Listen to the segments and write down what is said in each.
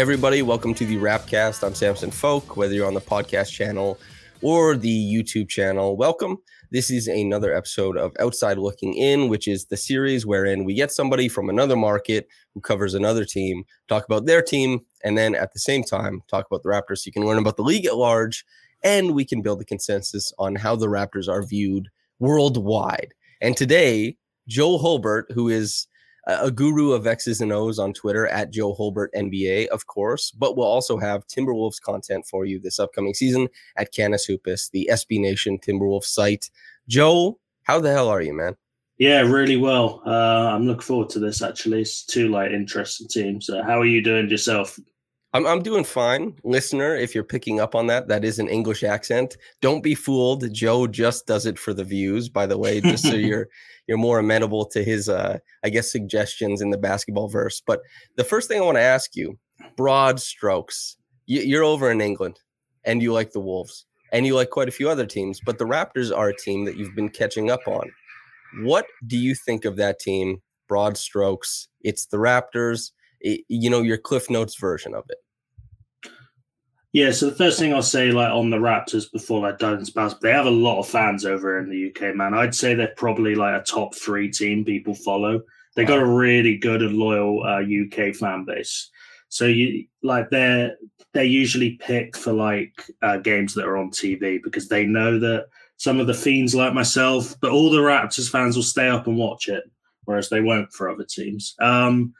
Everybody, welcome to the Rapcast. I'm Samson Folk. Whether you're on the podcast channel or the YouTube channel, welcome. This is another episode of Outside Looking In, which is the series wherein we get somebody from another market who covers another team, talk about their team, and then at the same time, talk about the Raptors so you can learn about the league at large and we can build a consensus on how the Raptors are viewed worldwide. And today, Joe Hulbert, who is a guru of X's and O's on Twitter at Joe Hulbert NBA, of course, but we'll also have Timberwolves content for you this upcoming season at Canis Hoopus, the SB Nation Timberwolves site. Joe, how the hell are you, man? Yeah, really well. Uh, I'm looking forward to this. Actually, it's two like interesting teams. Uh, how are you doing yourself? I'm I'm doing fine, listener. If you're picking up on that, that is an English accent. Don't be fooled. Joe just does it for the views. By the way, just so you're you're more amenable to his, uh, I guess, suggestions in the basketball verse. But the first thing I want to ask you, broad strokes. You, you're over in England, and you like the Wolves, and you like quite a few other teams. But the Raptors are a team that you've been catching up on. What do you think of that team? Broad strokes. It's the Raptors it, you know your cliff notes version of it Yeah, so the first thing I'll say, like on the Raptors before I dive into they have a lot of fans over in the UK, man. I'd say they're probably like a top three team people follow. They got a really good and loyal uh, UK fan base. So you like they're they're usually picked for like uh, games that are on TV because they know that some of the fiends like myself, but all the Raptors fans will stay up and watch it, whereas they won't for other teams. Um,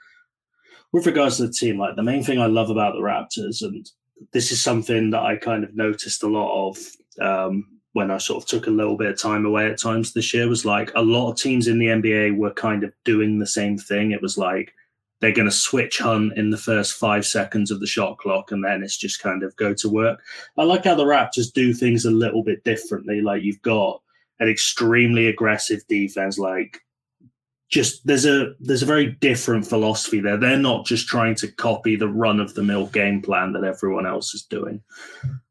with regards to the team, like the main thing I love about the Raptors, and this is something that I kind of noticed a lot of um, when I sort of took a little bit of time away at times this year, was like a lot of teams in the NBA were kind of doing the same thing. It was like they're going to switch hunt in the first five seconds of the shot clock, and then it's just kind of go to work. I like how the Raptors do things a little bit differently. Like you've got an extremely aggressive defense, like just there's a there's a very different philosophy there. They're not just trying to copy the run of the mill game plan that everyone else is doing.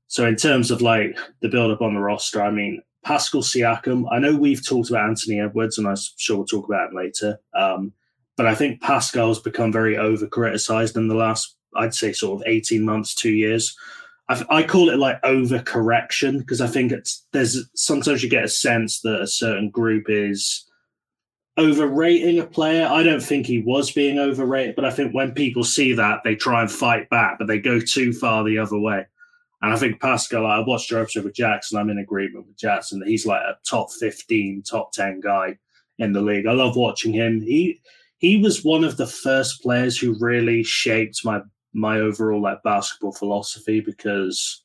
So in terms of like the build up on the roster, I mean Pascal Siakam. I know we've talked about Anthony Edwards, and I'm sure we'll talk about him later. Um, but I think Pascal's become very over criticized in the last, I'd say, sort of 18 months, two years. I, I call it like overcorrection because I think it's there's sometimes you get a sense that a certain group is overrating a player. I don't think he was being overrated, but I think when people see that, they try and fight back, but they go too far the other way. And I think Pascal, I watched your episode with Jackson. I'm in agreement with Jackson that he's like a top 15, top 10 guy in the league. I love watching him. He he was one of the first players who really shaped my my overall like basketball philosophy because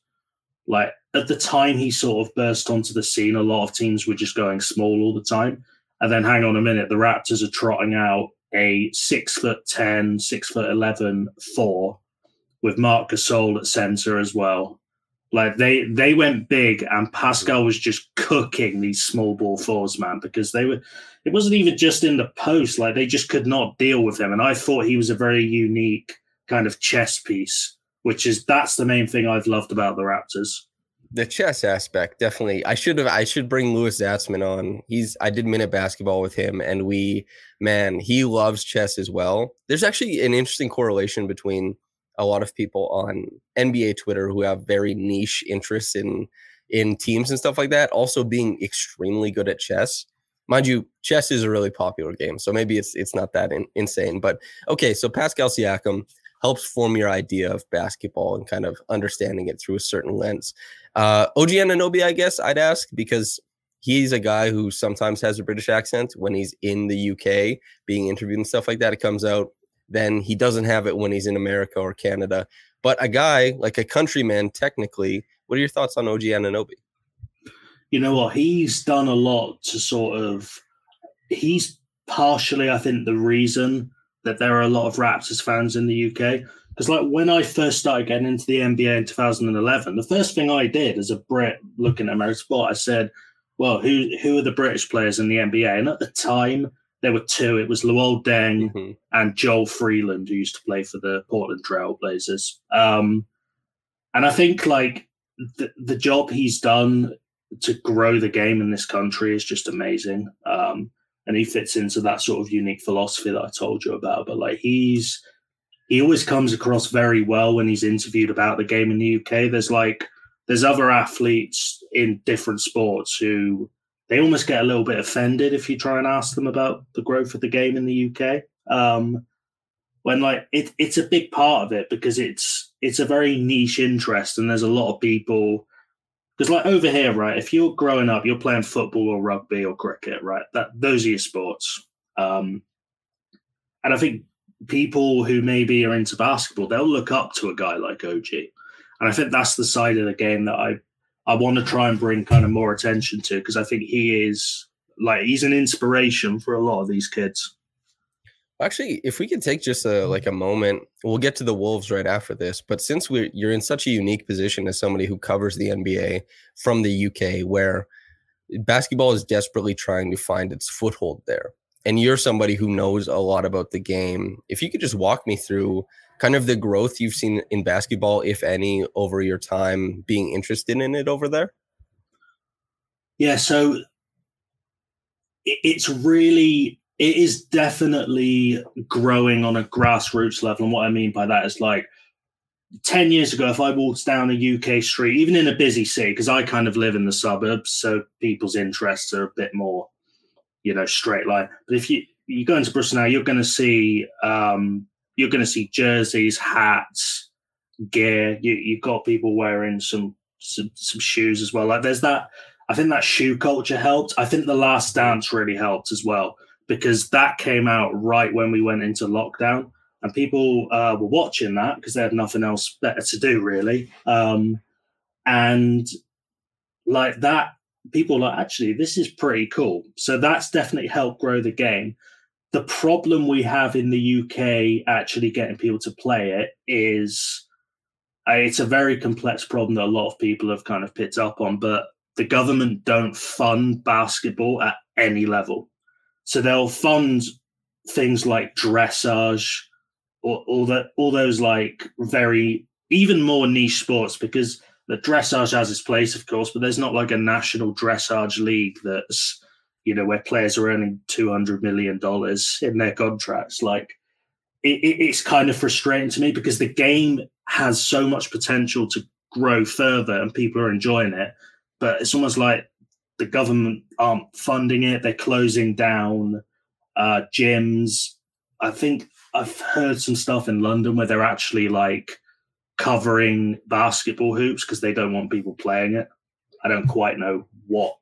like at the time he sort of burst onto the scene, a lot of teams were just going small all the time. And then hang on a minute, the Raptors are trotting out a six foot 10, six foot 11 four with Marc Gasol at center as well. Like they they went big, and Pascal was just cooking these small ball fours, man, because they were. It wasn't even just in the post; like they just could not deal with him. And I thought he was a very unique kind of chess piece, which is that's the main thing I've loved about the Raptors the chess aspect definitely. I should have i should bring louis zatzman on. He's i did minute basketball with him and we man he loves chess as well. There's actually an interesting correlation between a lot of people on nba twitter who have very niche interests in in teams and stuff like that also being extremely good at chess. Mind you chess is a really popular game so maybe it's it's not that in, insane but okay so pascal siakam helps form your idea of basketball and kind of understanding it through a certain lens. Uh, OG Anunoby, I guess I'd ask because he's a guy who sometimes has a British accent when he's in the UK being interviewed and stuff like that. It comes out. Then he doesn't have it when he's in America or Canada. But a guy like a countryman, technically, what are your thoughts on OG Anunoby? You know what? He's done a lot to sort of. He's partially, I think, the reason that there are a lot of Raptors fans in the UK. Because, like, when I first started getting into the NBA in 2011, the first thing I did as a Brit looking at American sport, I said, well, who who are the British players in the NBA? And at the time, there were two. It was Luol Deng Mm-hmm. and Joel Freeland, who used to play for the Portland Trailblazers. Um, and I think like the, the job he's done to grow the game in this country is just amazing. Um, and he fits into that sort of unique philosophy that I told you about. But like he's he always comes across very well when he's interviewed about the game in the UK. There's like there's other athletes in different sports who they almost get a little bit offended if you try and ask them about the growth of the game in the UK. Um, when like it, it's a big part of it because it's it's a very niche interest and there's a lot of people because like over here right if you're growing up you're playing football or rugby or cricket right that those are your sports um and i think people who maybe are into basketball they'll look up to a guy like og and i think that's the side of the game that i i want to try and bring kind of more attention to because i think he is like he's an inspiration for a lot of these kids Actually, if we could take just a like a moment, we'll get to the Wolves right after this. But since we're you're in such a unique position as somebody who covers the NBA from the UK, where basketball is desperately trying to find its foothold there, and you're somebody who knows a lot about the game, if you could just walk me through kind of the growth you've seen in basketball, if any, over your time being interested in it over there. Yeah, so it's really it is definitely growing on a grassroots level. And what I mean by that is like 10 years ago, if I walked down a UK street, even in a busy city, because I kind of live in the suburbs, so people's interests are a bit more, you know, straight line. But if you you go into Bristol now, you're going to see um, you're going to see jerseys, hats, gear. You you've got people wearing some some some shoes as well. Like there's that. I think that shoe culture helped. I think the Last Dance really helped as well because that came out right when we went into lockdown and people uh, were watching that because they had nothing else better to do really um, and like that people are like actually this is pretty cool. So that's definitely helped grow the game. The problem we have in the uk actually getting people to play it is uh, it's a very complex problem that a lot of people have kind of picked up on but the government don't fund basketball at any level. So they'll fund things like dressage, or all that, all those like very even more niche sports because the dressage has its place, of course, but there's not like a national dressage league that's you know where players are earning two hundred million dollars in their contracts. Like it, it, it's kind of frustrating to me because the game has so much potential to grow further and people are enjoying it, but it's almost like the government aren't funding it. They're closing down uh, gyms. I think I've heard some stuff in London where they're actually like covering basketball hoops because they don't want people playing it. I don't quite know what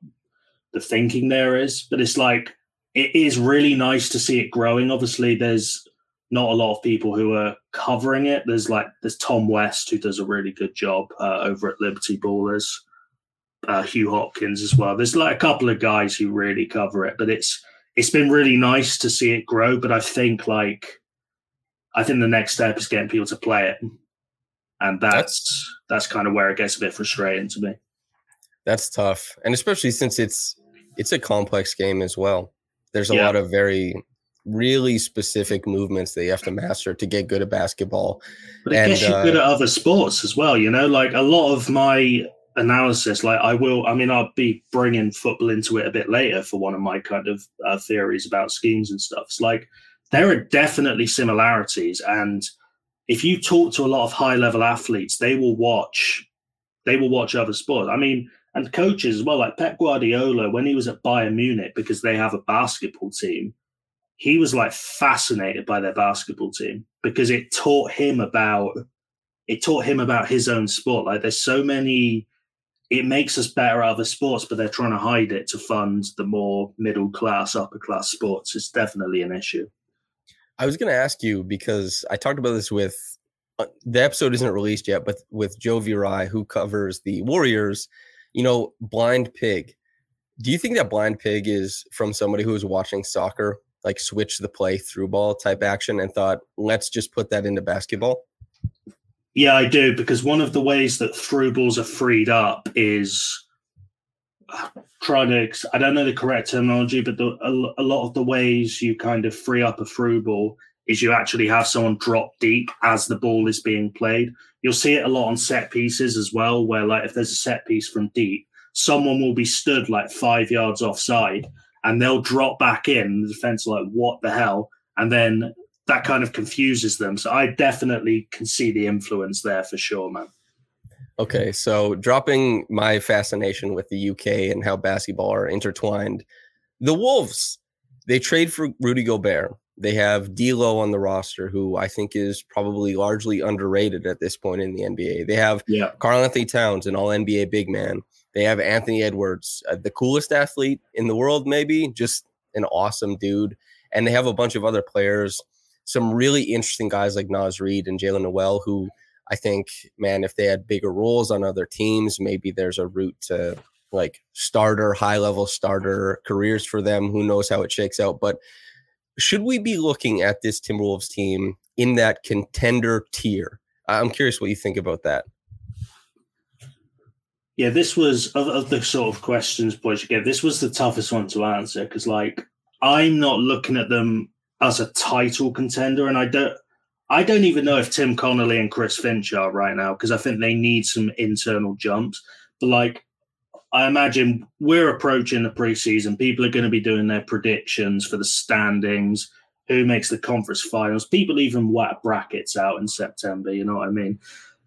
the thinking there is, but it's like it is really nice to see it growing. Obviously, there's not a lot of people who are covering it. There's like there's Tom West who does a really good job uh, over at Liberty Ballers uh, Hugh Hopkins as well. There's like a couple of guys who really cover it, but it's it's been really nice to see it grow. But I think like I think the next step is getting people to play it, and that's that's, that's kind of where it gets a bit frustrating to me. That's tough, and especially since it's it's a complex game as well. There's a Yeah. lot of very really specific movements that you have to master to get good at basketball. But it And, gets you uh, good at other sports as well. You know, like a lot of my analysis, like I will, I mean, I'll be bringing football into it a bit later for one of my kind of uh, theories about schemes and stuff. It's like there are definitely similarities. And if you talk to a lot of high level athletes, they will watch, they will watch other sports. I mean, and coaches as well, like Pep Guardiola, when he was at Bayern Munich, because they have a basketball team, he was like fascinated by their basketball team because it taught him about it taught him about his own sport like there's so many it makes us better at other sports, but they're trying to hide it to fund the more middle class, upper class sports. It's definitely an issue. I was going to ask you because I talked about this with uh, the episode isn't released yet, but with Joe Viray, who covers the Warriors, you know, Blind Pig. Do you think that Blind Pig is from somebody who was watching soccer, like switch the play through ball type action and thought, let's just put that into basketball? Yeah, I do because one of the ways that through balls are freed up is to. I don't know the correct terminology, but the, a, a, lot of the ways you kind of free up a through ball is you actually have someone drop deep as the ball is being played. You'll see it a lot on set pieces as well, where like if there's a set piece from deep, someone will be stood like five yards offside and they'll drop back in. The defense like, what the hell? And then that kind of confuses them. So I definitely can see the influence there for sure, man. Okay, so dropping my fascination with the UK and how basketball are intertwined, the Wolves they trade for Rudy Gobert. They have D'Lo on the roster, who I think is probably largely underrated at this point in the NBA. They have yeah. Karl-Anthony Towns, an All NBA big man. They have Anthony Edwards, uh, the coolest athlete in the world, maybe just an awesome dude. And they have a bunch of other players some really interesting guys like Naz Reid and Jaylen Nowell, who I think, man, if they had bigger roles on other teams, maybe there's a route to like starter, high level starter careers for them. Who knows how it shakes out? But should we be looking at this Timberwolves team in that contender tier? I'm curious what you think about that. Yeah, this was of, of the sort of questions boys get. This was the toughest one to answer because, like, I'm not looking at them as a title contender, and I don't. I don't even know if Tim Connolly and Chris Finch are right now because I think they need some internal jumps. But like, I imagine we're approaching the preseason. People are going to be doing their predictions for the standings, who makes the conference finals. People even whack brackets out in September. You know what I mean?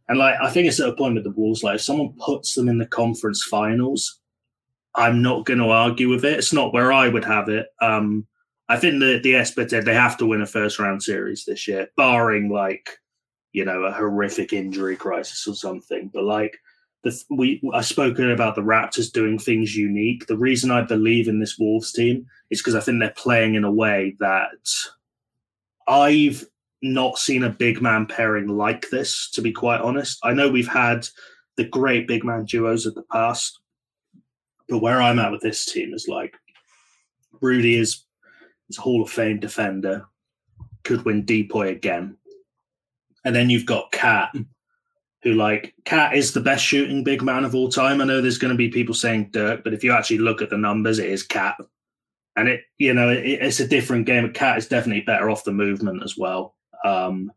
And like, I think it's at a point with the Wolves. Like, if someone puts them in the conference finals, I'm not going to argue with it. It's not where I would have it. Um, I think the the Espeted they have to win a first round series this year, barring like you know a horrific injury crisis or something. But like the we I spoken about the Raptors doing things unique. The reason I believe in this Wolves team is because I think they're playing in a way that I've not seen a big man pairing like this. To be quite honest, I know we've had the great big man duos of the past, but where I'm at with this team is like Rudy is He's a Hall of Fame defender, could win DPOY again. And then you've got KAT, who like KAT is the best shooting big man of all time. I know there's going to be people saying Dirk, but if you actually look at the numbers, it is KAT. And it, you know, it, it's a different game. KAT is definitely better off the movement as well. Um,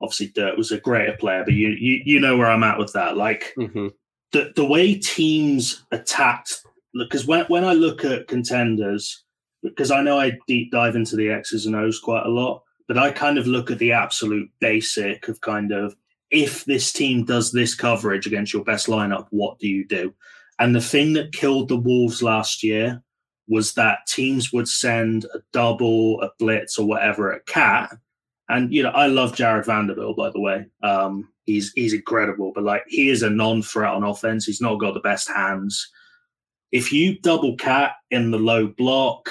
obviously, Dirk was a greater player, but you, you, you know where I'm at with that. Like mm-hmm. the the way teams attacked, because when when I look at contenders, because I know I deep dive into the X's and O's quite a lot, but I kind of look at the absolute basic of kind of if this team does this coverage against your best lineup, what do you do? And the thing that killed the Wolves last year was that teams would send a double, a blitz, or whatever at KAT. And you know, I love Jared Vanderbilt, by the way. Um, he's he's incredible, but like he is a non-threat on offense. He's not got the best hands. If you double KAT in the low block,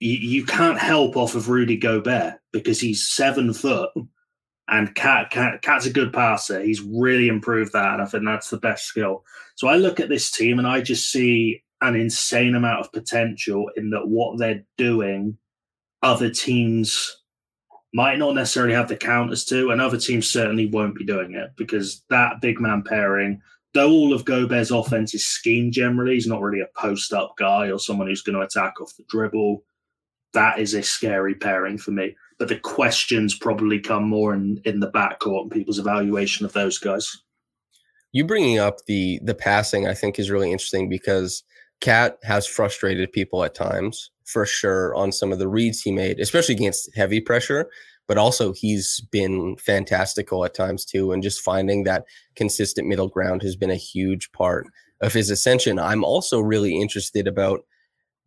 you, you can't help off of Rudy Gobert because he's seven foot and KAT, KAT KAT's a good passer. He's really improved that, and I think that's the best skill. So I look at this team and I just see an insane amount of potential in that what they're doing, other teams might not necessarily have the counters to, and other teams certainly won't be doing it because that big man pairing, though all of Gobert's offense is scheme generally, he's not really a post up guy or someone who's going to attack off the dribble that is a scary pairing for me. But the questions probably come more in, in the backcourt and people's evaluation of those guys. You bringing up the the passing, I think, is really interesting because KAT has frustrated people at times, for sure, on some of the reads he made, especially against heavy pressure. But also, he's been fantastical at times too, and just finding that consistent middle ground has been a huge part of his ascension. I'm also really interested about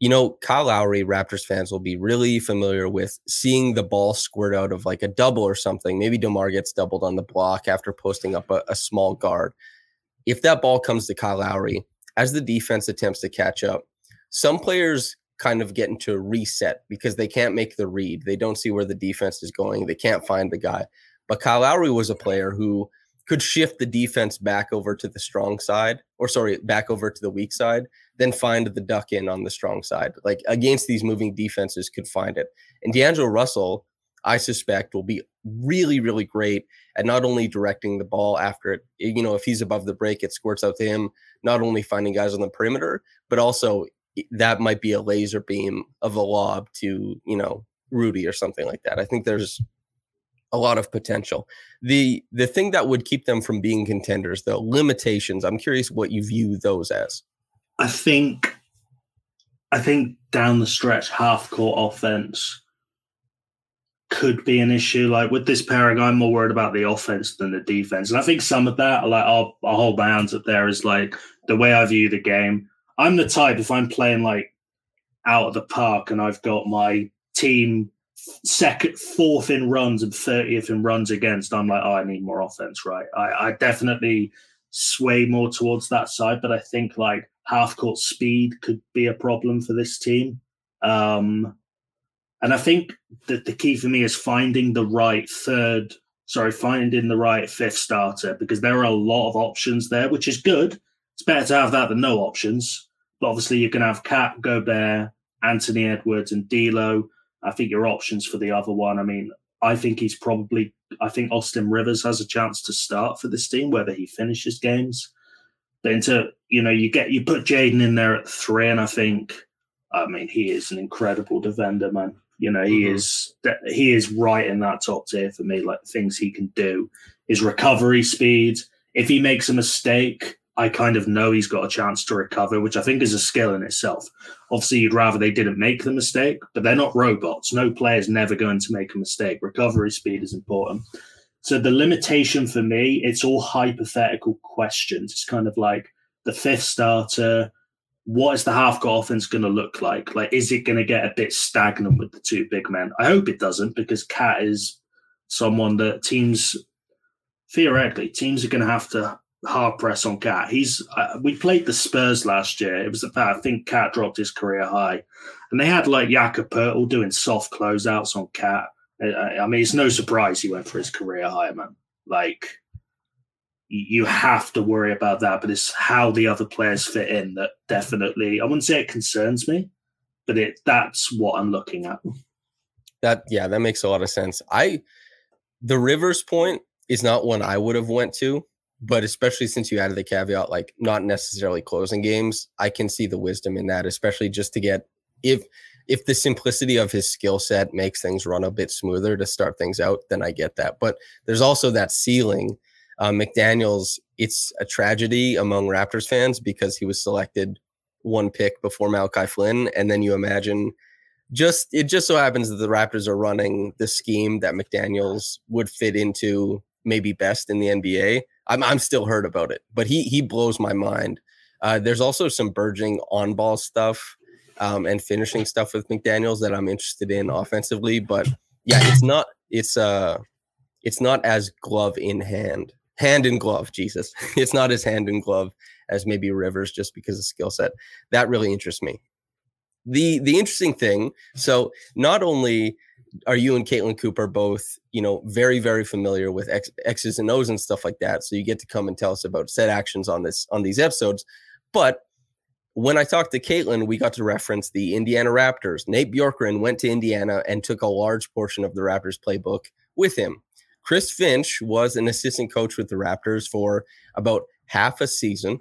you know, Kyle Lowry, Raptors fans will be really familiar with seeing the ball squirt out of like a double or something. Maybe DeMar gets doubled on the block after posting up a, a small guard. if that ball comes to Kyle Lowry, as the defense attempts to catch up, some players kind of get into a reset because they can't make the read. They don't see where the defense is going. They can't find the guy. But Kyle Lowry was a player who could shift the defense back over to the strong side, or sorry, back over to the weak side, then find the duck in on the strong side. Like against these moving defenses, could find it. And D'Angelo Russell, I suspect, will be really, really great at not only directing the ball after it. You know, if he's above the break, it squirts out to him. Not only finding guys on the perimeter, but also that might be a laser beam of a lob to you know Rudy or something like that. I think there's a lot of potential. The the thing that would keep them from being contenders, though, limitations. I'm curious what you view those as. I think I think down the stretch, half court offense could be an issue. Like with this pairing, I'm more worried about the offense than the defense. And I think some of that, like I'll, I'll hold my hands up there, is like the way I view the game. I'm the type if I'm playing like out of the park and I've got my team second, fourth in runs and 30th in runs against, I'm like, oh, I need more offense, right? I, I definitely sway more towards that side, but I think like half court speed could be a problem for this team. Um, and I think that the key for me is finding the right third, sorry, finding the right fifth starter because there are a lot of options there, which is good. It's better to have that than no options. But obviously, you can have KAT, Gobert, Anthony Edwards, and D'Lo. I think your options for the other one. I mean, I think he's probably. I think Austin Rivers has a chance to start for this team, whether he finishes games. But into you know, you get you put Jaden in there at three, and I think, I mean, he is an incredible defender, man. You know, he mm-hmm. is he is right in that top tier for me. Like things he can do, his recovery speed. If he makes a mistake, I kind of know he's got a chance to recover, which I think is a skill in itself. Obviously, you'd rather they didn't make the mistake, but they're not robots. No player is never going to make a mistake. Recovery speed is important. So the limitation for me, it's all hypothetical questions. It's kind of like the fifth starter. What is the half court offense going to look like? Like, is it going to get a bit stagnant with the two big men? I hope it doesn't, because KAT is someone that teams theoretically teams are going to have to hard press on KAT. He's uh, we played the Spurs last year. It was about I think KAT dropped his career high, and they had like Jakob Poeltl doing soft closeouts on KAT. I, mean, it's no surprise he went for his career high, man. Like you have to worry about that, but it's how the other players fit in that definitely. I wouldn't say it concerns me, but it that's what I'm looking at. That yeah, that makes a lot of sense. I the Rivers point is not one I would have went to but especially since you added the caveat like not necessarily closing games i can see the wisdom in that especially just to get if if the simplicity of his skill set makes things run a bit smoother to start things out then i get that. But there's also that ceiling. Uh, mcdaniels it's a tragedy among raptors fans because he was selected one pick before malachi flynn. And then you imagine just it just so happens that the raptors are running the scheme that mcdaniels would fit into maybe best in the nba I'm I'm still hurt about it, but he he blows my mind. Uh, there's also some burgeoning on ball stuff um, and finishing stuff with McDaniel's that I'm interested in offensively, but yeah, it's not it's uh it's not as glove in hand, hand in glove. Jesus, it's not as hand in glove as maybe Rivers just because of skill set. That really interests me. The the interesting thing, so not only are you and Caitlin Cooper both, you know, very, very familiar with X, X's and O's and stuff like that. So you get to come and tell us about set actions on this on these episodes. But when I talked to Caitlin, we got to reference the Indiana Raptors. Nate Bjorkgren went to Indiana and took a large portion of the Raptors playbook with him. Chris Finch was an assistant coach with the Raptors for about half a season.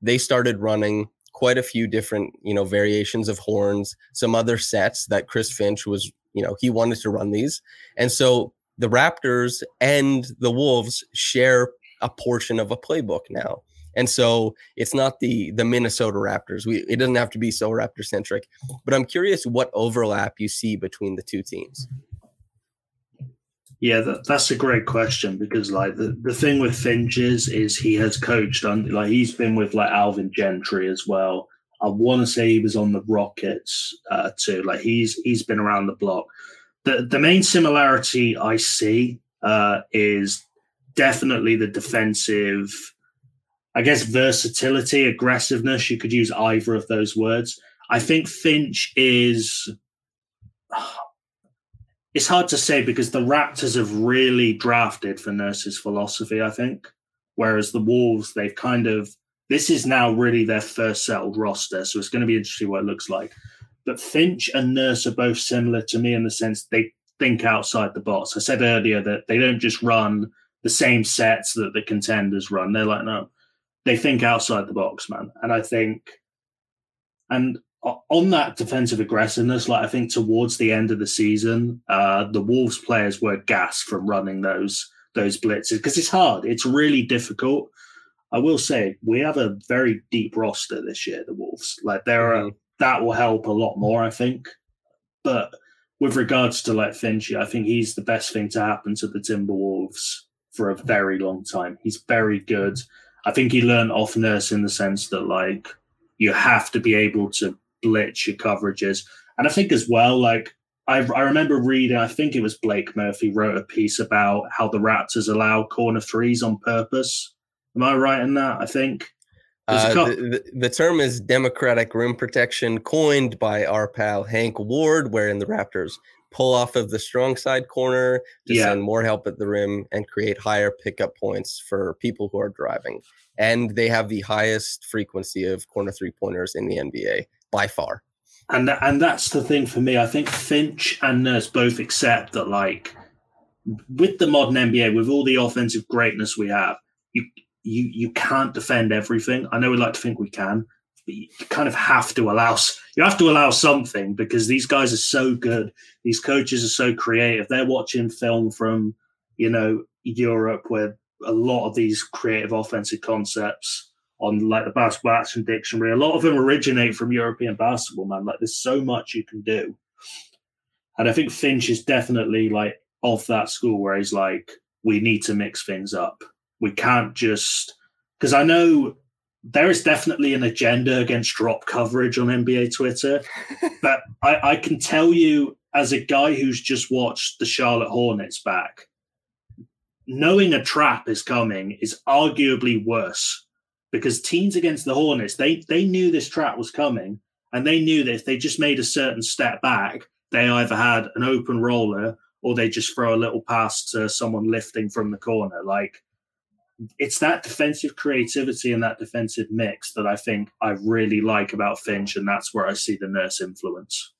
They started running quite a few different, you know, variations of horns, some other sets that Chris Finch was you know, he wanted to run these. And so the Raptors and the Wolves share a portion of a playbook now. And so it's not the the Minnesota Raptors. We it doesn't have to be so Raptor centric. But I'm curious what overlap you see between the two teams. Yeah, that, that's a great question because like the, the thing with Finch is, he has coached on like he's been with like Alvin Gentry as well. I want to say he was on the Rockets uh, too. Like he's he's been around the block. The the main similarity I see uh, is definitely the defensive I guess versatility, aggressiveness. You could use either of those words. I think Finch is. It's hard to say because the Raptors have really drafted for Nurse's philosophy. I think, whereas the Wolves, they've kind of. This is now really their first settled roster, so it's going to be interesting what it looks like. But Finch and Nurse are both similar to me in the sense they think outside the box. I said earlier that they don't just run the same sets that the contenders run. They're like, no, they think outside the box, man. And I think, and on that defensive aggressiveness, like I think towards the end of the season, uh, the Wolves players were gassed from running those those blitzes because it's hard. It's really difficult. I will say we have a very deep roster this year. The Wolves, like there mm-hmm. are that will help a lot more, I think. But with regards to like Finchy, I think he's the best thing to happen to the Timberwolves for a very long time. He's very good. I think he learned off Nurse in the sense that like you have to be able to blitz your coverages. And I think as well, like I, I remember reading, I think it was Blake Murphy wrote a piece about how the Raptors allow corner threes on purpose. Am I right in that? I think. Uh, the, the, term is democratic rim protection, coined by our pal Hank Ward, wherein the Raptors pull off of the strong side corner to yeah. send more help at the rim and create higher pickup points for people who are driving. And they have the highest frequency of corner three pointers in the NBA by far. And and that's the thing for me. I think Finch and Nurse both accept that, like, with the modern NBA, with all the offensive greatness we have, you you you can't defend everything. I know we like to think we can, you kind of have to allow you have to allow something because these guys are so good. These coaches are so creative. They're watching film from you know Europe where a lot of these creative offensive concepts on like the basketball action dictionary. A lot of them originate from European basketball, man. Like there's so much you can do. And I think Finch is definitely like of that school where he's like, we need to mix things up we can't just because I know there is definitely an agenda against drop coverage on NBA Twitter, but I, I can tell you as a guy who's just watched the Charlotte Hornets back, knowing a trap is coming is arguably worse because teams against the Hornets, they they knew this trap was coming and they knew that if they just made a certain step back, they either had an open roller or they just throw a little pass to someone lifting from the corner. Like it's that defensive creativity and that defensive mix that I think I really like about Finch, and that's where I see the nurse influence.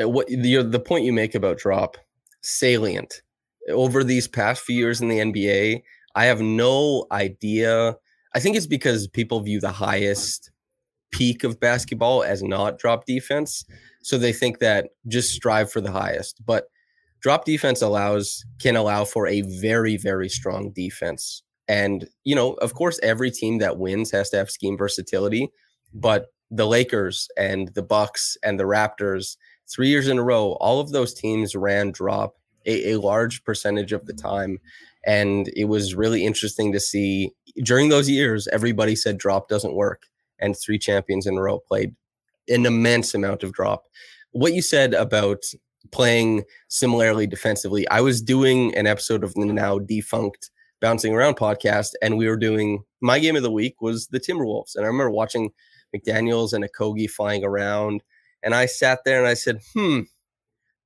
Uh, what the the point you make about drop salient over these past few years in the NBA, I have no idea. I think it's because people view the highest peak of basketball as not drop defense, so they think that just strive for the highest, but drop defense allows can allow for a very very strong defense and, you know, of course, every team that wins has to have scheme versatility, but the Lakers and the Bucks and the Raptors, three years in a row, all of those teams ran drop a, a large percentage of the mm-hmm. time. And it was really interesting to see during those years, everybody said drop doesn't work. And three champions in a row played an immense amount of drop. What you said about playing similarly defensively, I was doing an episode of the now defunct bouncing around podcast, and we were doing my game of the week was the Timberwolves, and I remember watching McDaniel's and Okogie flying around, and I sat there and I said, "Hmm,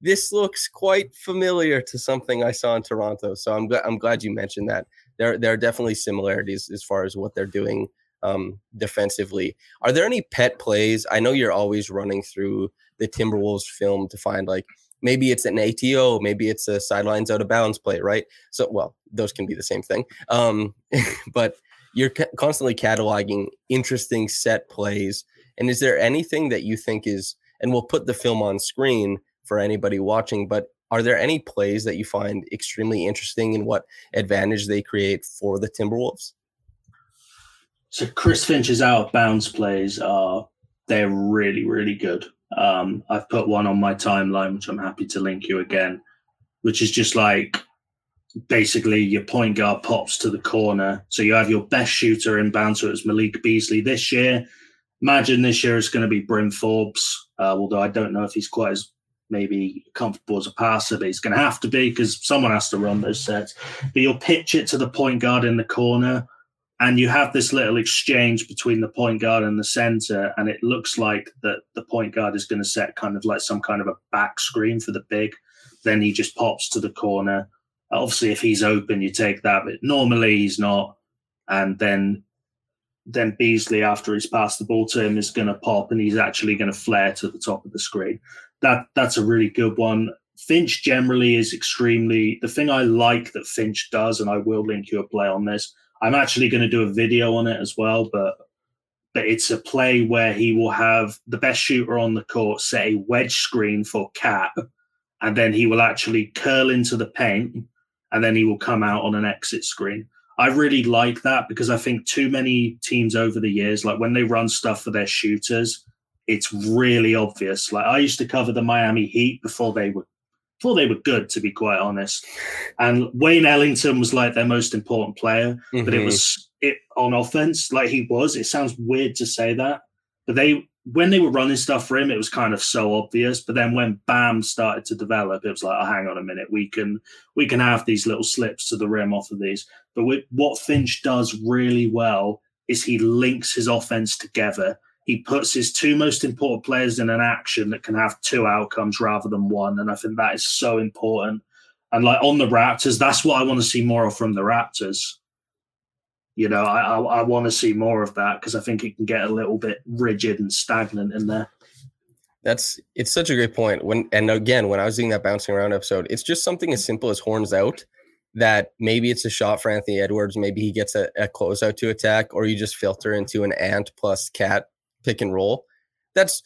this looks quite familiar to something I saw in Toronto." So I'm glad I'm glad you mentioned that. There there are definitely similarities as far as what they're doing um, defensively. Are there any pet plays? I know you're always running through the Timberwolves film to find like maybe it's an ATO, maybe it's a sidelines out of bounds play, right? So, well, those can be the same thing. Um, but you're constantly cataloging interesting set plays. And is there anything that you think is, and we'll put the film on screen for anybody watching, but are there any plays that you find extremely interesting and what advantage they create for the Timberwolves? So Chris Finch's out of bounds plays are they're really, really good. Um, I've put one on my timeline, which I'm happy to link you again, which is just like basically your point guard pops to the corner. So you have your best shooter in bounds. So it's Malik Beasley this year. Imagine this year it's going to be Bryn Forbes, uh, although I don't know if he's quite as maybe comfortable as a passer, but he's going to have to be because someone has to run those sets. But you'll pitch it to the point guard in the corner and you have this little exchange between the point guard and the center, and it looks like that the point guard is going to set kind of like some kind of a back screen for the big. Then he just pops to the corner. Obviously, if he's open, you take that, but normally he's not. And then then Beasley, after he's passed the ball to him, is going to pop and he's actually going to flare to the top of the screen. That that's a really good one. Finch generally is extremely the thing I like that Finch does, and I will link you a play on this. I'm actually going to do a video on it as well, but but it's a play where he will have the best shooter on the court set a wedge screen for KAT, and then he will actually curl into the paint, and then he will come out on an exit screen. I really like that because I think too many teams over the years, like when they run stuff for their shooters, it's really obvious. Like I used to cover the Miami Heat before they were before they were good, to be quite honest. And Wayne Ellington was like their most important player, mm-hmm. but it was it on offense, like he was. It sounds weird to say that, but they when they were running stuff for him, it was kind of so obvious. But then when Bam started to develop, it was like, oh, hang on a minute, we can we can have these little slips to the rim off of these. But with, what Finch does really well is he links his offense together. He puts his two most important players in an action that can have two outcomes rather than one, and I think that is so important. And like on the Raptors, that's what I want to see more of from the Raptors. You know, I I, I want to see more of that because I think it can get a little bit rigid and stagnant in there. That's it's such a great point. When and again, when I was doing that bouncing around episode, it's just something as simple as horns out that maybe it's a shot for Anthony Edwards, maybe he gets a, a closeout to attack, or you just filter into an ant plus KAT pick and roll. That's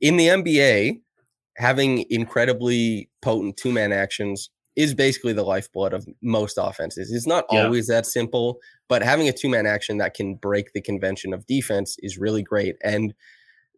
in the NBA, having incredibly potent two man actions is basically the lifeblood of most offenses. It's not yeah. always that simple, but having a two man action that can break the convention of defense is really great. And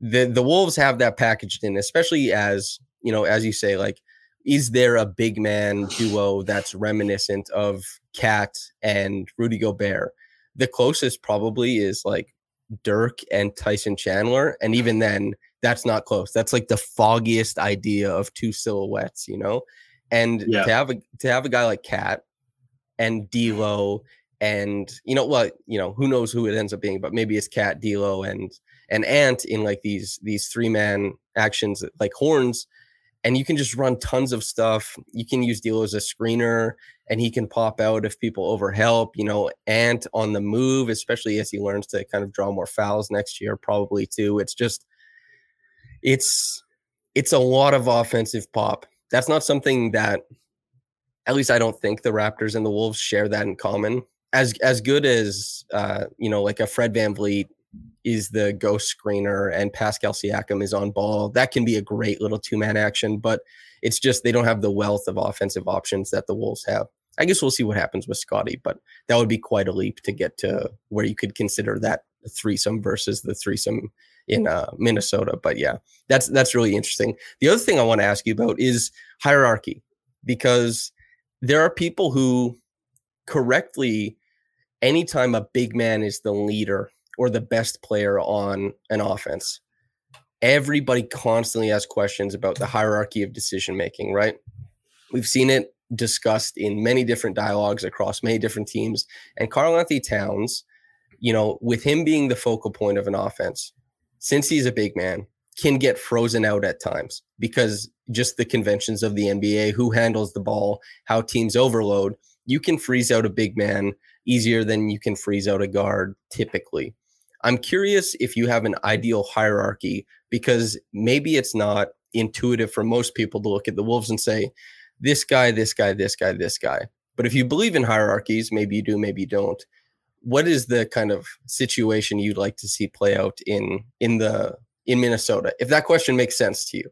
the the Wolves have that packaged in, especially as you know, as you say, like, is there a big man duo that's reminiscent of KAT and Rudy Gobert? The closest probably is like Dirk and Tyson Chandler, and even then, that's not close. That's like the foggiest idea of two silhouettes, you know. And yeah. to have a to have a guy like KAT and D'Lo and you know what you know who knows who it ends up being but maybe it's KAT D'Lo and and ant in like these these three man actions like horns and you can just run tons of stuff you can use D'Lo as a screener and he can pop out if people overhelp you know ant on the move especially as he learns to kind of draw more fouls next year probably too it's just it's it's a lot of offensive pop that's not something that at least I don't think the Raptors and the Wolves share that in common as as good as uh, you know, like a Fred VanVleet is the ghost screener and Pascal Siakam is on ball. That can be a great little two man action, but it's just they don't have the wealth of offensive options that the Wolves have. I guess we'll see what happens with Scotty, but that would be quite a leap to get to where you could consider that threesome versus the threesome in uh, Minnesota. But yeah, that's that's really interesting. The other thing I want to ask you about is hierarchy, because there are people who correctly anytime a big man is the leader or the best player on an offense, everybody constantly asks questions about the hierarchy of decision making, right? We've seen it discussed in many different dialogues across many different teams. And Karl-Anthony Towns, you know, with him being the focal point of an offense, since he's a big man, can get frozen out at times because just the conventions of the NBA, who handles the ball, how teams overload, you can freeze out a big man easier than you can freeze out a guard typically. I'm curious if you have an ideal hierarchy because maybe it's not intuitive for most people to look at the Wolves and say, this guy, this guy, this guy, this guy. But if you believe in hierarchies, maybe you do, maybe you don't. What is the kind of situation you'd like to see play out in in the in Minnesota? If that question makes sense to you.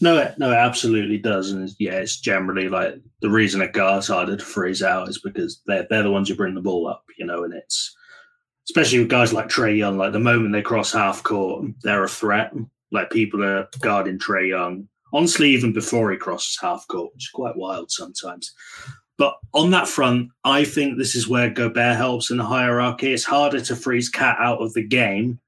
No, it, no, it absolutely does, and yeah, it's generally like the reason a guard's harder to freeze out is because they're they're the ones who bring the ball up, you know, and it's especially with guys like Trae Young. Like the moment they cross half court, they're a threat. Like people are guarding Trae Young, honestly, even before he crosses half court, which is quite wild sometimes. But on that front, I think this is where Gobert helps in the hierarchy. It's harder to freeze KAT out of the game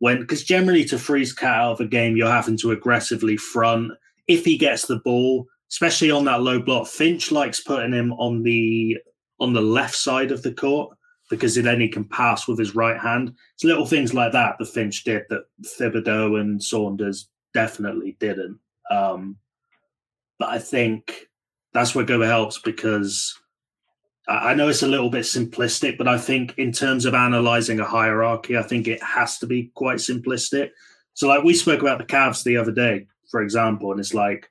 when because generally to freeze KAT out of a game you're having to aggressively front if he gets the ball especially on that low block finch likes putting him on the on the left side of the court because then he can pass with his right hand. It's little things like that that Finch did that Thibodeau and Saunders definitely didn't. Um, but I think that's where Go helps because I know it's a little bit simplistic, but I think in terms of analyzing a hierarchy, I think it has to be quite simplistic. So, like we spoke about the Cavs the other day, for example, and it's like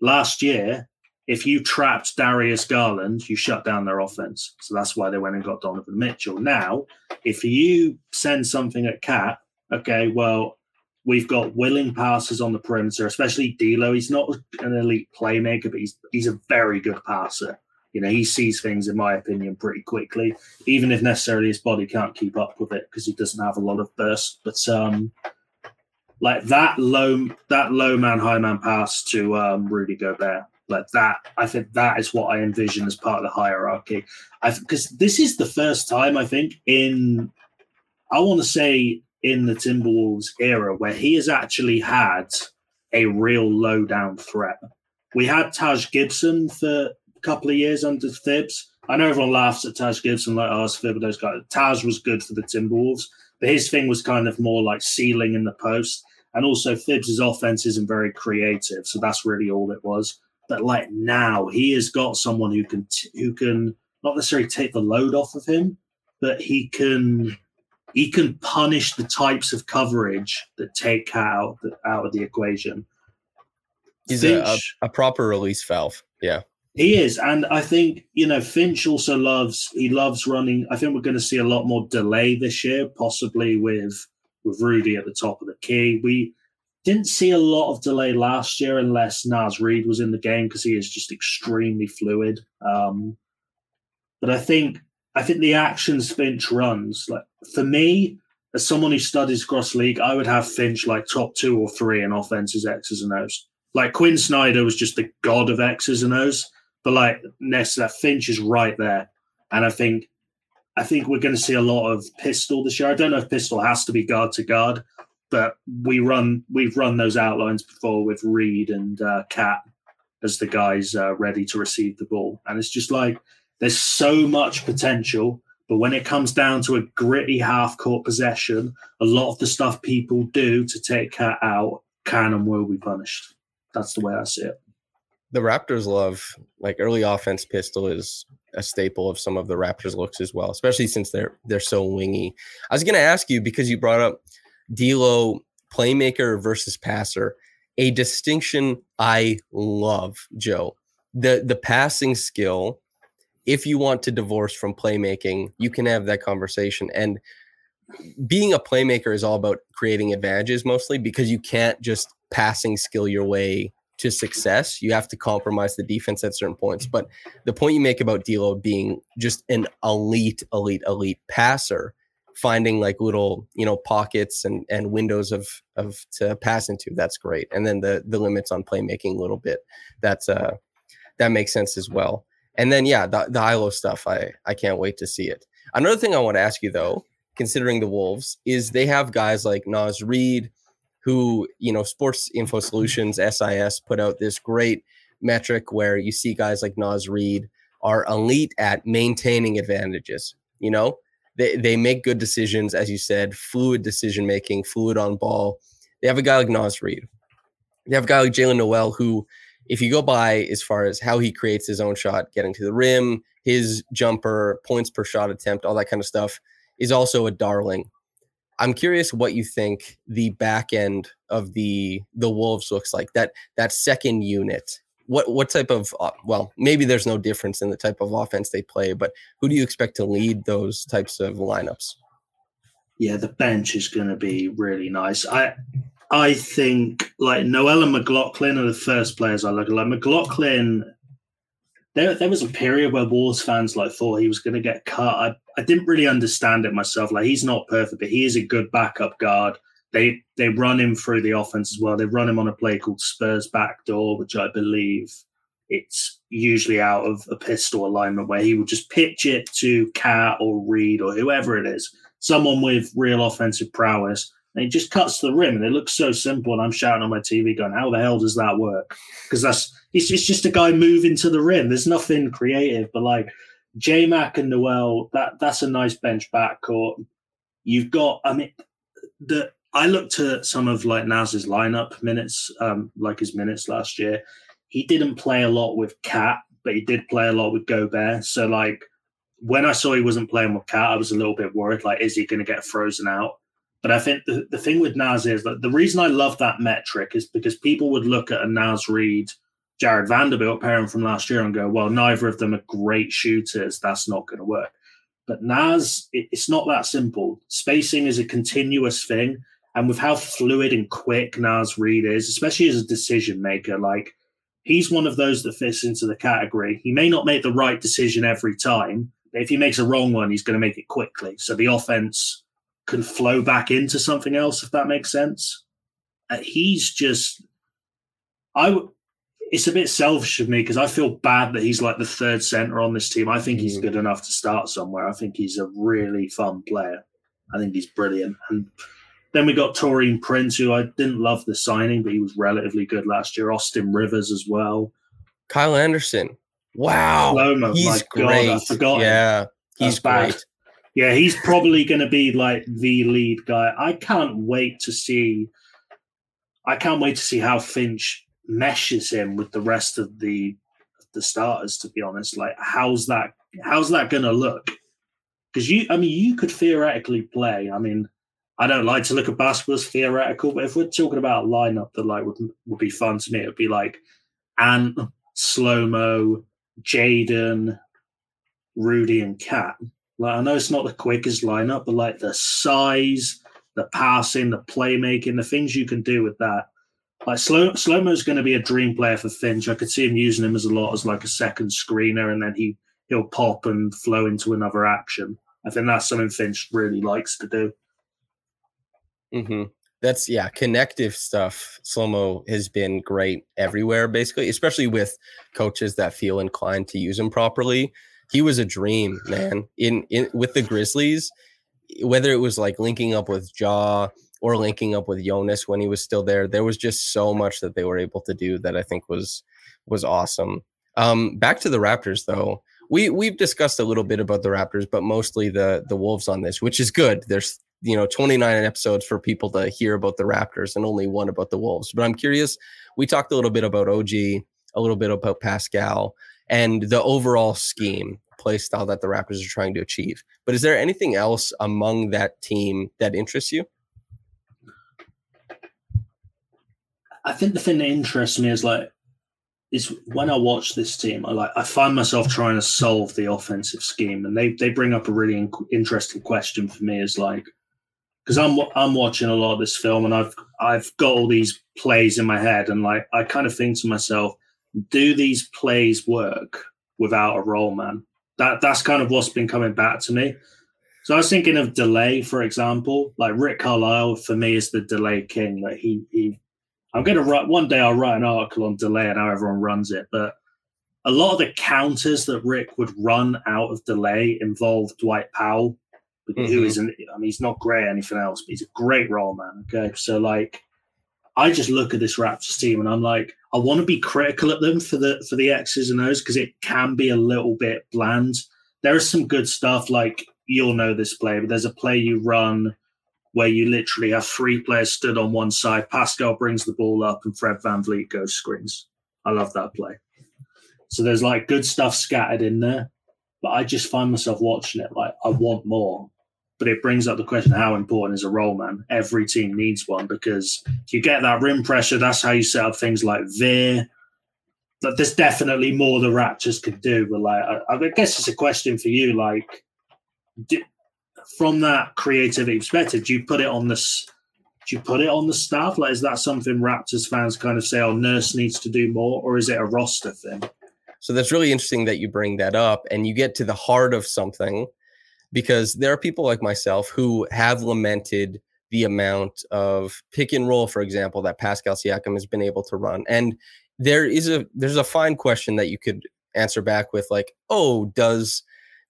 last year, if you trapped Darius Garland, you shut down their offense. So that's why they went and got Donovan Mitchell. Now, if you send something at KAT, okay, well, we've got willing passes on the perimeter, especially D'Lo. He's not an elite playmaker, but he's he's a very good passer. You know, he sees things, in my opinion, pretty quickly, even if necessarily his body can't keep up with it because he doesn't have a lot of burst. But um, like that low, that low man, high man pass to um, Rudy Gobert, like that, I think that is what I envision as part of the hierarchy. Because this is the first time I think in, I want to say in the Timberwolves era where he has actually had a real low down threat. We had Taj Gibson for a couple of years under Thibs. I know everyone laughs at Taj Gibson, like, oh, it's Thibodeau's guy. Taj was good for the Timberwolves, but his thing was kind of more like sealing in the post. And also, Thibs' offense isn't very creative, so that's really all it was. But like now, he has got someone who can t- who can not necessarily take the load off of him, but he can he can punish the types of coverage that take out the, out of the equation. He's a, a, a proper release valve. Yeah. He is, and I think you know Finch also loves. He loves running. I think we're going to see a lot more delay this year, possibly with with Rudy at the top of the key. We didn't see a lot of delay last year, unless Naz Reid was in the game because he is just extremely fluid. Um, but I think I think the actions Finch runs, like for me, as someone who studies cross league, I would have Finch like top two or three in offenses X's and O's. Like Quin Snyder was just the god of X's and O's. But like Nessa, Finch is right there, and I think I think we're going to see a lot of pistol this year. I don't know if pistol has to be guard to guard, but we run we've run those outlines before with Reid and uh, KAT as the guys uh, ready to receive the ball, and it's just like there's so much potential. But when it comes down to a gritty half court possession, a lot of the stuff people do to take KAT out can and will be punished. That's the way I see it the Raptors love like early offense pistol is a staple of some of the Raptors looks as well, especially since they're they're so wingy. I was gonna ask you because you brought up D'Lo playmaker versus passer, a distinction I love, Joe. The the passing skill. If you want to divorce from playmaking, you can have that conversation. And being a playmaker is all about creating advantages mostly because you can't just passing skill your way to success, you have to compromise the defense at certain points. But the point you make about D'Lo being just an elite, elite, elite passer, finding like little you know pockets and and windows of of to pass into, that's great. And then the the limits on playmaking a little bit, that's uh that makes sense as well. And then yeah, the the ILO stuff, I I can't wait to see it. Another thing I want to ask you though, considering the Wolves, is they have guys like Naz Reid, who, you know, Sports Info Solutions, SIS, put out this great metric where you see guys like Naz Reid are elite at maintaining advantages. You know, they, they make good decisions, as you said, fluid decision making, fluid on ball. They have a guy like Naz Reid. They have a guy like Jaylen Nowell who, if you go by as far as how he creates his own shot, getting to the rim, his jumper, points per shot attempt, all that kind of stuff, is also a darling. I'm curious what you think the back end of the the Wolves looks like. That that second unit. What what type of uh, well, maybe there's no difference in the type of offense they play, but who do you expect to lead those types of lineups? Yeah, the bench is going to be really nice. I I think like Nowell and McLaughlin are the first players I look. Like McLaughlin there, there was a period where Wolves fans like thought he was going to get cut. I, I didn't really understand it myself. Like he's not perfect, but he is a good backup guard. They they run him through the offense as well. They run him on a play called Spurs backdoor, which I believe it's usually out of a pistol alignment where he would just pitch it to KAT or Reid or whoever it is, someone with real offensive prowess, and he just cuts the rim, and it looks so simple. And I'm shouting on my TV, going, "How the hell does that work?" Because that's it's, it's just a guy moving to the rim. There's nothing creative, but like J Mac and Nowell, that that's a nice bench backcourt. You've got, I mean, the I looked at some of like Naz's lineup minutes, um, like his minutes last year. He didn't play a lot with KAT, but he did play a lot with Gobert. So like when I saw he wasn't playing with KAT, I was a little bit worried. Like, is he going to get frozen out? But I think the, the thing with Naz is that the reason I love that metric is because people would look at a Naz Reid, Jarred Vanderbilt pairing from last year and go, well, neither of them are great shooters. That's not going to work. But Naz, it, it's not that simple. Spacing is a continuous thing. And with how fluid and quick Naz Reid is, especially as a decision maker, like he's one of those that fits into the category. He may not make the right decision every time, but if he makes a wrong one, he's going to make it quickly. So the offense can flow back into something else, if that makes sense. Uh, he's just, I. W- it's a bit selfish of me because I feel bad that he's like the third center on this team. I think he's Mhm. good enough to start somewhere. I think he's a really fun player. I think he's brilliant. And then we got Taurean Prince, who I didn't love the signing, but he was relatively good last year. Austin Rivers as well. Kyle Anderson. Wow. Slow-mo, he's my God, great. I forgot him. yeah. He's That's bad. Yeah, he's probably going to be like the lead guy. I can't wait to see. I can't wait to see how Finch meshes him with the rest of the the starters. To be honest, like how's that? How's that going to look? Because you, I mean, you could theoretically play. I mean, I don't like to look at basketball as theoretical, but if we're talking about a lineup that like would would be fun to me, it would be like Ant, Slow Mo, Jaden, Rudy, and KAT. Like I know it's not the quickest lineup, but like the size, the passing, the playmaking, the things you can do with that. Like slow slow is going to be a dream player for Finch. I could see him using him as a lot as like a second screener, and then he he'll pop and flow into another action. I think that's something Finch really likes to do. hmm That's yeah, connective stuff. Slomo has been great everywhere, basically, especially with coaches that feel inclined to use him properly. He was a dream, man. In in with the Grizzlies, whether it was like linking up with Ja or linking up with Jonas when he was still there, there was just so much that they were able to do that I think was was awesome. Um, back to the Raptors though. We we've discussed a little bit about the Raptors, but mostly the the Wolves on this, which is good. There's you know 29 episodes for people to hear about the Raptors and only one about the Wolves. But I'm curious. We talked a little bit about OG, a little bit about Pascal, and the overall scheme play style that the Raptors are trying to achieve. But is there anything else among that team that interests you? I think the thing that interests me is like is when I watch this team, I like I find myself trying to solve the offensive scheme, and they they bring up a really in- interesting question for me. Is like because I'm I'm watching a lot of this film, and I've I've got all these plays in my head, and like I kind of think to myself, do these plays work without a roll man? That that's kind of what's been coming back to me. So I was thinking of delay, for example. Like Rick Carlisle for me is the delay king. Like he he I'm going to write one day. I'll write an article on delay and how everyone runs it. But a lot of the counters that Rick would run out of delay involve Dwight Powell, who Mhm. isn't. I mean, he's not great at anything else, but he's a great roll man. Okay, so like, I just look at this Raptors team and I'm like, I want to be critical at them for the for the X's and O's because it can be a little bit bland. There is some good stuff, like you'll know this play, but there's a play you run where you literally have three players stood on one side. Pascal brings the ball up and Fred VanVleet goes screens. I love that play. So there's like good stuff scattered in there, but I just find myself watching it like I want more. But it brings up the question how important is a roll man? Every team needs one because you get that rim pressure, that's how you set up things like Veer. But there's definitely more the Raptors could do. But like, I, I guess it's a question for you. Like, do, from that creativity perspective, do you put it on this? Do you put it on the staff? Like, is that something Raptors fans kind of say, "Oh, Nurse needs to do more," or is it a roster thing? So that's really interesting that you bring that up and you get to the heart of something because there are people like myself who have lamented the amount of pick and roll, for example, that Pascal Siakam has been able to run. And there is a there's a fine question that you could answer back with like, oh, does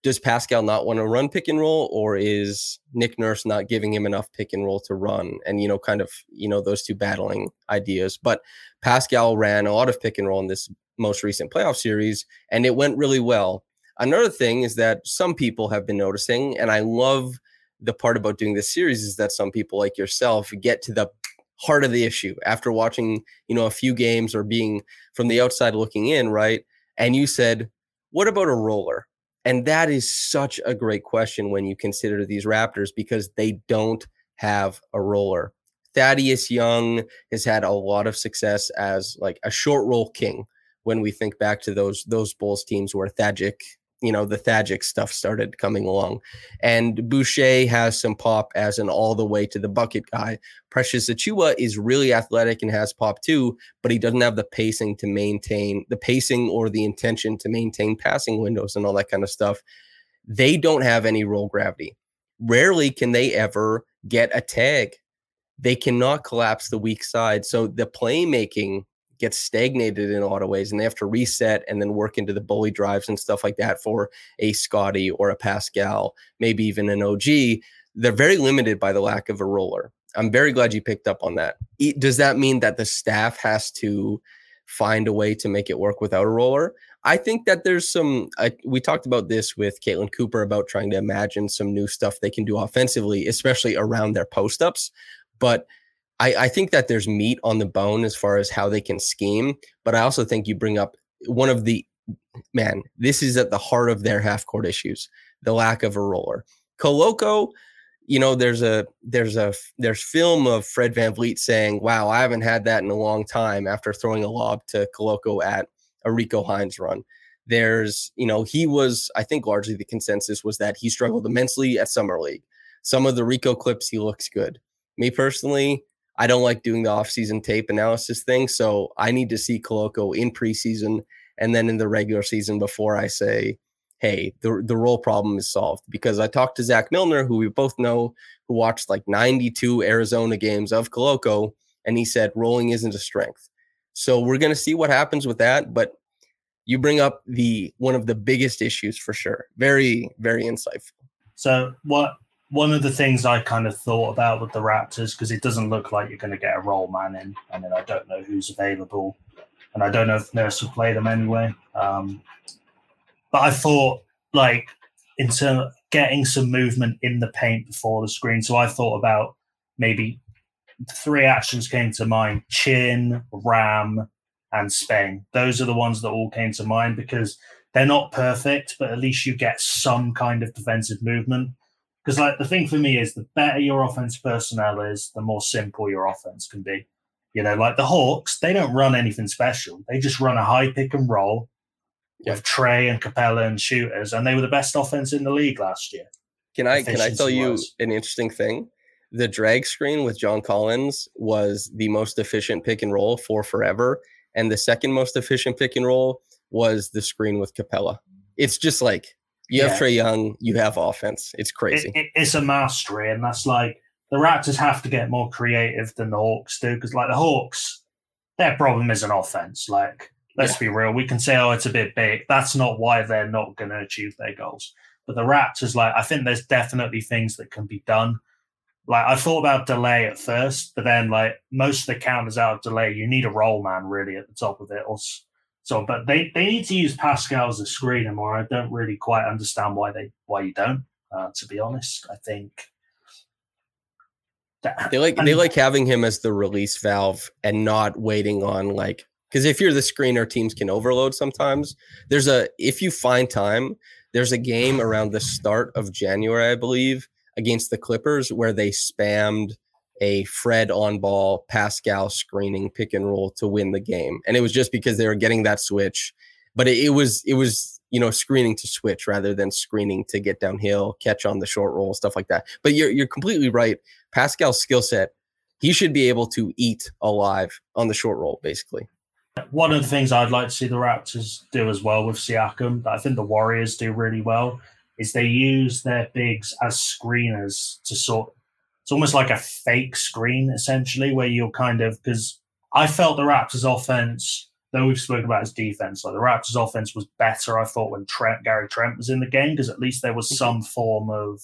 does Pascal not want to run pick and roll, or is Nick Nurse not giving him enough pick and roll to run? And you know, kind of you know those two battling ideas. But Pascal ran a lot of pick and roll in this most recent playoff series, and it went really well. Another thing is that some people have been noticing, and I love the part about doing this series is that some people like yourself get to the heart of the issue after watching, you know, a few games or being from the outside looking in, right? And you said, what about a roller? And that is such a great question when you consider these Raptors because they don't have a roller. Thaddeus Young has had a lot of success as like a short roll king when we think back to those those Bulls teams where Thagic you know the Thagic stuff started coming along, and Boucher has some pop as an all the way to the bucket guy. Precious Achiuwa is really athletic and has pop too, but he doesn't have the pacing to maintain the pacing or the intention to maintain passing windows and all that kind of stuff. They don't have any roll gravity. Rarely can they ever get a tag. They cannot collapse the weak side. So the playmaking gets stagnated in a lot of ways and they have to reset and then work into the bully drives and stuff like that for a Scotty or a Pascal, maybe even an OG. They're very limited by the lack of a roller. I'm very glad you picked up on that. Does that mean that the staff has to find a way to make it work without a roller? I think that there's some. I, we talked about this with Caitlin Cooper about trying to imagine some new stuff they can do offensively, especially around their post ups. But I, I think that there's meat on the bone as far as how they can scheme, but I also think you bring up one of the man, this is at the heart of their half court issues, the lack of a roller. Koloko, you know, there's a there's a there's film of Fred Van VanVleet saying, Wow, I haven't had that in a long time after throwing a lob to Koloko at a Rico Hines run. There's, you know, he was, I think largely the consensus was that he struggled immensely at Summer League. Some of the Rico clips, he looks good. Me personally, I don't like doing the off-season tape analysis thing, so I need to see Koloko in preseason and then in the regular season before I say, "Hey, the the roll problem is solved." Because I talked to Zach Milner, who we both know, who watched like 92 Arizona games of Koloko, and he said rolling isn't a strength. So we're gonna see what happens with that, but you bring up the one of the biggest issues for sure. Very, very insightful. So what one of the things I kind of thought about with the Raptors because it doesn't look like you're going to get a roll man in. I mean, I don't know who's available, and I don't know if Nurse will play them anyway. Um, but I thought, like, in terms of getting some movement in the paint before the screen. So I thought about maybe three actions came to mind: Chin, Ram, and Spain. Those are the ones that all came to mind because they're not perfect, but at least you get some kind of defensive movement because like the thing for me is the better your offense personnel is, the more simple your offense can be. You know, like the Hawks, they don't run anything special. They just run a high pick and roll yeah. with Trae and Capela and shooters, and they were the best offense in the league last year. Can I can I tell you an interesting thing? The drag screen with John Collins was the most efficient pick and roll for forever, and the second most efficient pick and roll was the screen with Capela. It's just like you yeah. have Trae Young, you have offense. It's crazy. It, it, it's a mastery, and that's like the Raptors have to get more creative than the Hawks do because, like the Hawks, their problem is an offense. Like, let's yeah. be real, we can say, oh, it's a bit big. That's not why they're not going to achieve their goals. But the Raptors, like, I think there's definitely things that can be done. Like, I thought about delay at first, but then, like, most of the counters out of delay, you need a roll man really at the top of it, or so, but they, they need to use Pascal as a screener more. I don't really quite understand why they why you don't. Uh, to be honest, I think that, they like and, they like having him as the release valve and not waiting on like because if you're the screener, teams can overload sometimes. There's a if you find time, there's a game around the start of January, I believe, against the Clippers where they spammed a Fred on ball Pascal screening pick and roll to win the game. And it was just because they were getting that switch. But it, it was it was you know screening to switch rather than screening to get downhill, catch on the short roll, stuff like that. But you're you're completely right. Pascal's skill set, he should be able to eat alive on the short roll, basically. One of the things I'd like to see the Raptors do as well with Siakam, that I think the Warriors do really well, is they use their bigs as screeners to sort it's almost like a fake screen essentially, where you're kind of because I felt the Raptors offense, though we've spoken about his defense, like the Raptors offense was better. I thought when Trent Gary Trent was in the game because at least there was mm-hmm. some form of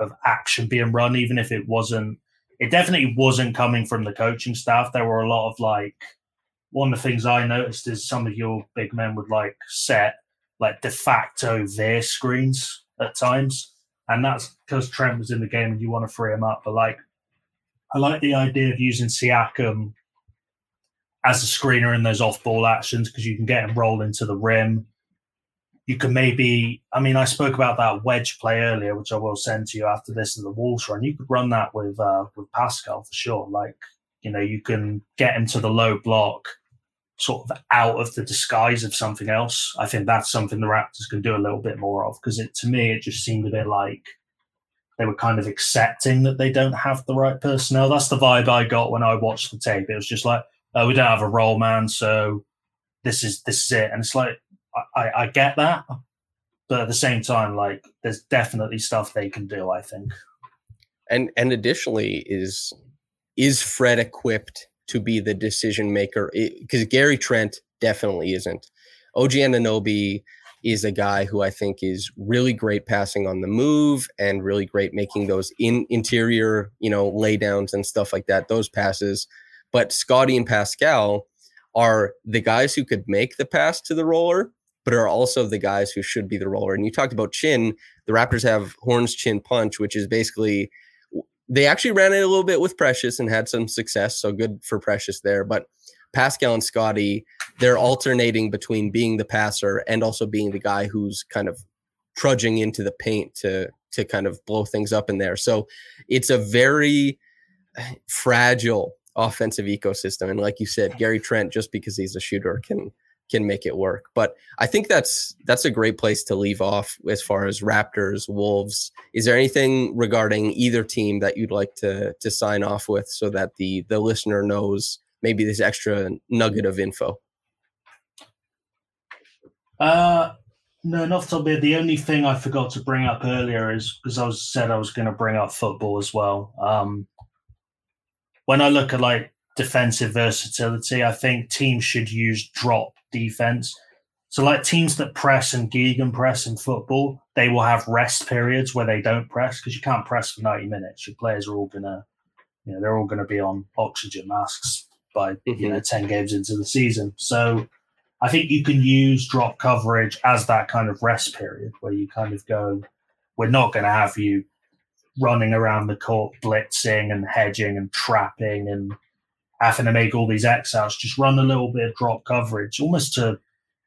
of action being run, even if it wasn't. It definitely wasn't coming from the coaching staff. There were a lot of like one of the things I noticed is some of your big men would like set like de facto their screens at times. And that's because Trent was in the game and you want to free him up. But like, I like the idea of using Siakam as a screener in those off ball actions because you can get him rolled into the rim. You can maybe, I mean, I spoke about that wedge play earlier, which I will send to you after this in the Wolves run. You could run that with uh, with Pascal for sure. Like, you know, you can get him to the low block, sort of out of the disguise of something else. I think that's something the Raptors can do a little bit more of because it to me it just seemed a bit like they were kind of accepting that they don't have the right personnel. That's the vibe I got when I watched the tape. It was just like, oh, we don't have a roll man, so this is this is it. And it's like I, I get that, but at the same time, like there's definitely stuff they can do. I think. And and additionally, is is Fred equipped to be the decision maker? Because Gary Trent definitely isn't. OG Anunoby is a guy who I think is really great passing on the move and really great making those in interior, you know, laydowns and stuff like that. Those passes, but Scotty and Pascal are the guys who could make the pass to the roller, but are also the guys who should be the roller. And you talked about chin. The Raptors have Horn's chin punch, which is basically they actually ran it a little bit with Precious and had some success. So good for Precious there. But Pascal and Scotty, they're alternating between being the passer and also being the guy who's kind of trudging into the paint to to kind of blow things up in there. So it's a very fragile offensive ecosystem. And like you said, Gary Trent, just because he's a shooter, can can make it work. But I think that's that's a great place to leave off as far as Raptors, Wolves. Is there anything regarding either team that you'd like to to sign off with so that the the listener knows maybe this extra nugget of info? Uh no, not the top The only thing I forgot to bring up earlier is because I was said I was going to bring up football as well. Um, when I look at like defensive versatility, I think teams should use drop defense. So, like teams that press and gegen press in football, they will have rest periods where they don't press because you can't press for 90 minutes. Your players are all gonna, you know, they're all gonna be on oxygen masks by mm-hmm. you know 10 games into the season. So, I think you can use drop coverage as that kind of rest period where you kind of go, we're not going to have you running around the court, blitzing and hedging and trapping and having to make all these X outs. Just run a little bit of drop coverage, almost to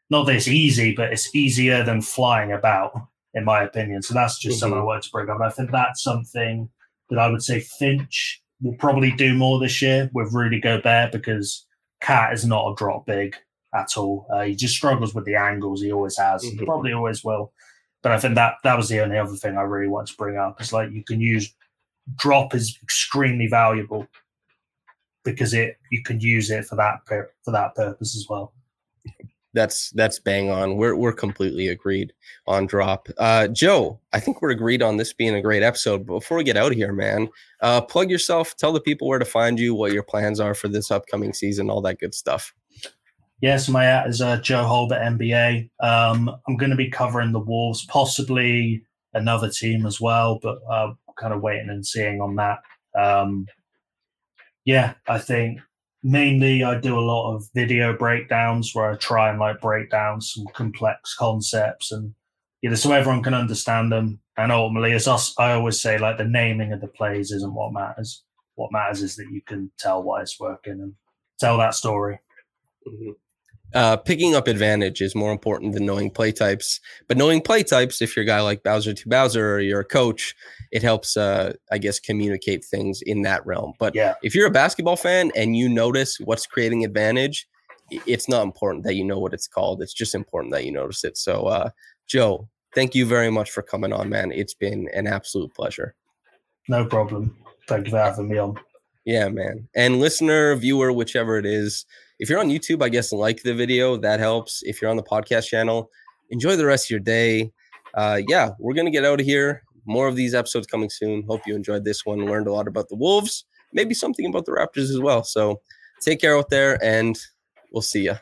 not that it's easy, but it's easier than flying about, in my opinion. So that's just mm-hmm. something I wanted to bring up. And I think that's something that I would say Finch will probably do more this year with Rudy Gobert because KAT is not a drop big at all. Uh, he just struggles with the angles. He always has. Mm-hmm. He probably always will. But I think that that was the only other thing I really want to bring up. It's like you can use drop is extremely valuable because it you can use it for that for that purpose as well. That's that's bang on. We're we're completely agreed on drop. Uh, Joe, I think we're agreed on this being a great episode. But before we get out of here, man, uh, plug yourself. Tell the people where to find you, what your plans are for this upcoming season, all that good stuff. Yes, my at is uh, Joe Hulbert NBA. Um, I'm going to be covering the Wolves, possibly another team as well, but uh, kind of waiting and seeing on that. Um, yeah, I think mainly I do a lot of video breakdowns where I try and like break down some complex concepts and you know so everyone can understand them. And ultimately, as us, I always say, like the naming of the plays isn't what matters. What matters is that you can tell why it's working and tell that story. Mm-hmm uh, picking up advantage is more important than knowing play types. But knowing play types, if you're a guy like Bowser to Bowser or you're a coach, it helps, uh, I guess, communicate things in that realm. But yeah. if you're a basketball fan and you notice what's creating advantage, it's not important that you know what it's called. It's just important that you notice it. So, uh, Joe, thank you very much for coming on, man. It's been an absolute pleasure. No problem. Thank you for having me on. Yeah, man. And listener, viewer, whichever it is, if you're on YouTube, I guess like the video. That helps. If you're on the podcast channel, enjoy the rest of your day. Uh, yeah, we're going to get out of here. More of these episodes coming soon. Hope you enjoyed this one, learned a lot about the Wolves, maybe something about the Raptors as well. So take care out there, and we'll see you.